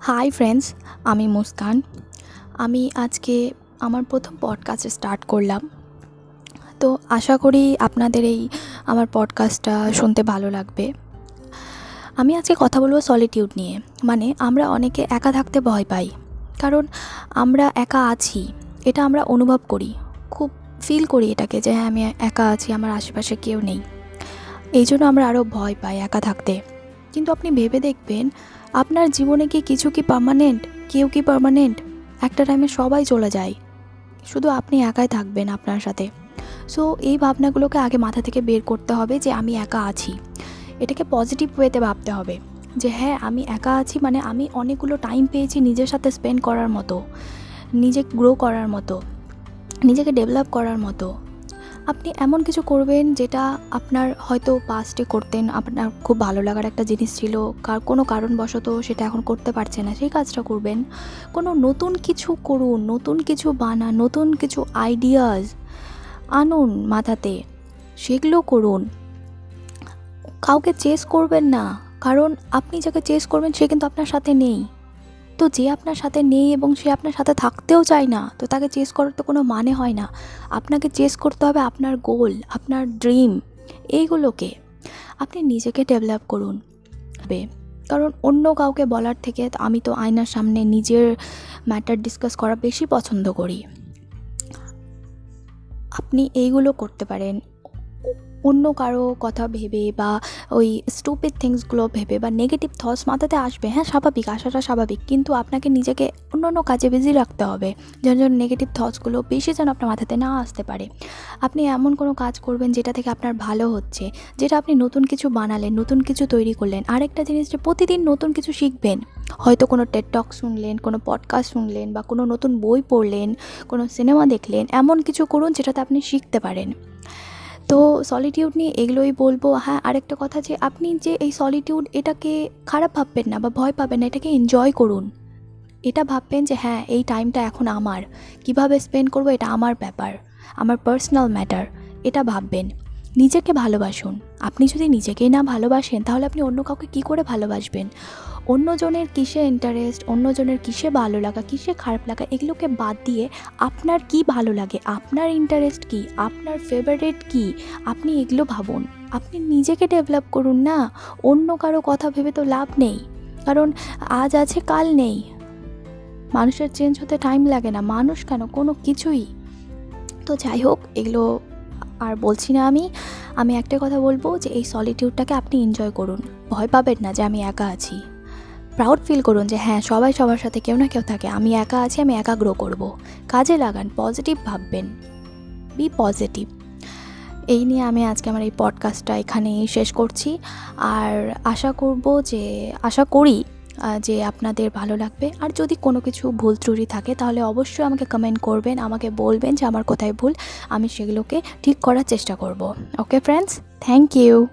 Hi friends, আমি মুস্কান। আমি আজকে আমার প্রথম পডকাস্ট স্টার্ট করলাম। তো আশা করি আপনাদের এই আমার পডকাস্টটা শুনতে ভালো লাগবে। আমি আজকে কথা বলব সলিটিউড নিয়ে। মানে আমরা অনেকে একা থাকতে ভয় পাই। কারণ আমরা একা আছি। এটা আমরা অনুভব করি। খুব ফিল করি এটাকে যে হ্যাঁ আমি একা আছি, আমার আশেপাশে কেউ নেই। এই জন্য আমরা আরও ভয় পাই একা থাকতে। কিন্তু আপনি ভেবে দেখবেন, আপনার জীবনে কি কিছু কি পার্মানেন্ট কেউ কি পার্মানেন্ট একটা টাইমে সবাই চলে যায়। শুধু আপনি একাই থাকবেন আপনার সাথে। সো এই ভাবনাগুলোকে আগে মাথা থেকে বের করতে হবে যে আমি একা আছি। এটাকে পজিটিভ ওয়েতে ভাবতে হবে। যে হ্যাঁ আমি একা আছি মানে আমি অনেকগুলো টাইম পেয়েছি নিজের সাথে স্পেন্ড করার মতো, নিজে গ্রো করার মতো, নিজেকে ডেভেলপ করার মতো। আপনি এমন কিছু করবেন যেটা আপনার হয়তো পাস্টে করতেন, আপনার খুব ভালো লাগার একটা জিনিস ছিল। কার, কোনো কারণবশত সেটা এখন করতে পারছে না। সেই কাজটা করবেন। কোনো নতুন কিছু করুন, নতুন কিছু বানান, নতুন কিছু আইডিয়াস আনুন মাথাতে। সেগুলো করুন। কাউকে চেস করবেন না। কারণ আপনি যাকে চেস করবেন, সে কিন্তু আপনার সাথে নেই। তো যে আপনার সাথে নেই এবং সে আপনার সাথে থাকতেও চায় না, তো তাকে চেস করার তো কোনো মানে হয় না। আপনাকে চেস করতে হবে আপনার গোল আপনার ড্রিম এইগুলোকে। আপনি নিজেকে ডেভেলপ করুন। হবে কারণ অন্য কাউকে বলার থেকে আমি তো আয়নার সামনে নিজের ম্যাটার ডিসকাস করা বেশি পছন্দ করি। আপনি এইগুলো করতে পারেন অন্য কারও কথা ভেবে বা ওই স্টুপিড থিংসগুলো ভেবে বা নেগেটিভ থটস মাথাতে আসবে হ্যাঁ স্বাভাবিক আসাটা স্বাভাবিক। কিন্তু আপনাকে নিজেকে অন্য অন্য কাজে বিজি রাখতে হবে। যেন যেন নেগেটিভ থটসগুলো বেশি যেন আপনার মাথাতে না আসতে পারে। আপনি এমন কোনো কাজ করবেন যেটা থেকে আপনার ভালো হচ্ছে, যেটা আপনি নতুন কিছু বানালেন, নতুন কিছু তৈরি করলেন। আরেকটা জিনিস যে প্রতিদিন নতুন কিছু শিখবেন। হয়তো কোনো টেটটক শুনলেন, কোনো পডকাস্ট শুনলেন বা কোনো নতুন বই পড়লেন, কোনো সিনেমা দেখলেন, এমন কিছু করুন যেটাতে আপনি শিখতে পারেন। তো সলিটিউড নিয়ে এগুলোই বলব। হ্যাঁ আরেকটা কথা যে আপনি যে এই সলিটিউড এটাকে খারাপ ভাববেন না বা ভয় পাবেন না, এটাকে এনজয় করুন। এটা ভাববেন যে হ্যাঁ এই টাইমটা এখন আমার। কীভাবে স্পেন্ড করব এটা আমার ব্যাপার, আমার পার্সোনাল ম্যাটার এটা ভাববেন। নিজেকে ভালোবাসুন। আপনি যদি নিজেকেই না ভালোবাসেন, তাহলে আপনি অন্য কাউকে কী করে ভালোবাসবেন? অন্যজনের কিসে ইন্টারেস্ট অন্যজনের কিসে ভালো লাগা, কিসে খারাপ লাগা, এগুলোকে বাদ দিয়ে আপনার কি ভালো লাগে? আপনার ইন্টারেস্ট কি? আপনার ফেভারিট কি? আপনি এগুলো ভাবুন। আপনি নিজেকে ডেভেলপ করুন না। অন্য কারও কথা ভেবে তো লাভ নেই। কারণ আজ আছে, কাল নেই। মানুষের চেঞ্জ হতে টাইম লাগে না। মানুষ কেন? কোনো কিছুই। তো যাই হোক, এগুলো আর বলছি না আমি। আমি একটা কথা বলব যে এই সলিটিউডটাকে আপনি এনজয় করুন। ভয় পাবেন না যে আমি একা আছি। প্রাউড ফিল করুন যে হ্যাঁ সবাই সবার সাথে কেউ না কেউ থাকে। আমি একা আছি, আমি একা গ্রো করব। কাজে লাগান পজিটিভ ভাববেন। বি পজিটিভ এই নিয়ে আমি আজকে আমার এই পডকাস্টটা এখানেই শেষ করছি। আর আশা করব যে, আশা করি যে আপনাদের ভালো লাগবে। আর যদি কোনো কিছু ভুল ত্রুটি থাকে, তাহলে অবশ্যই আমাকে কমেন্ট করবেন, আমাকে বলবেন যে আমার কোথায় ভুল। আমি সেগুলোকে ঠিক করার চেষ্টা করব। Okay friends thank you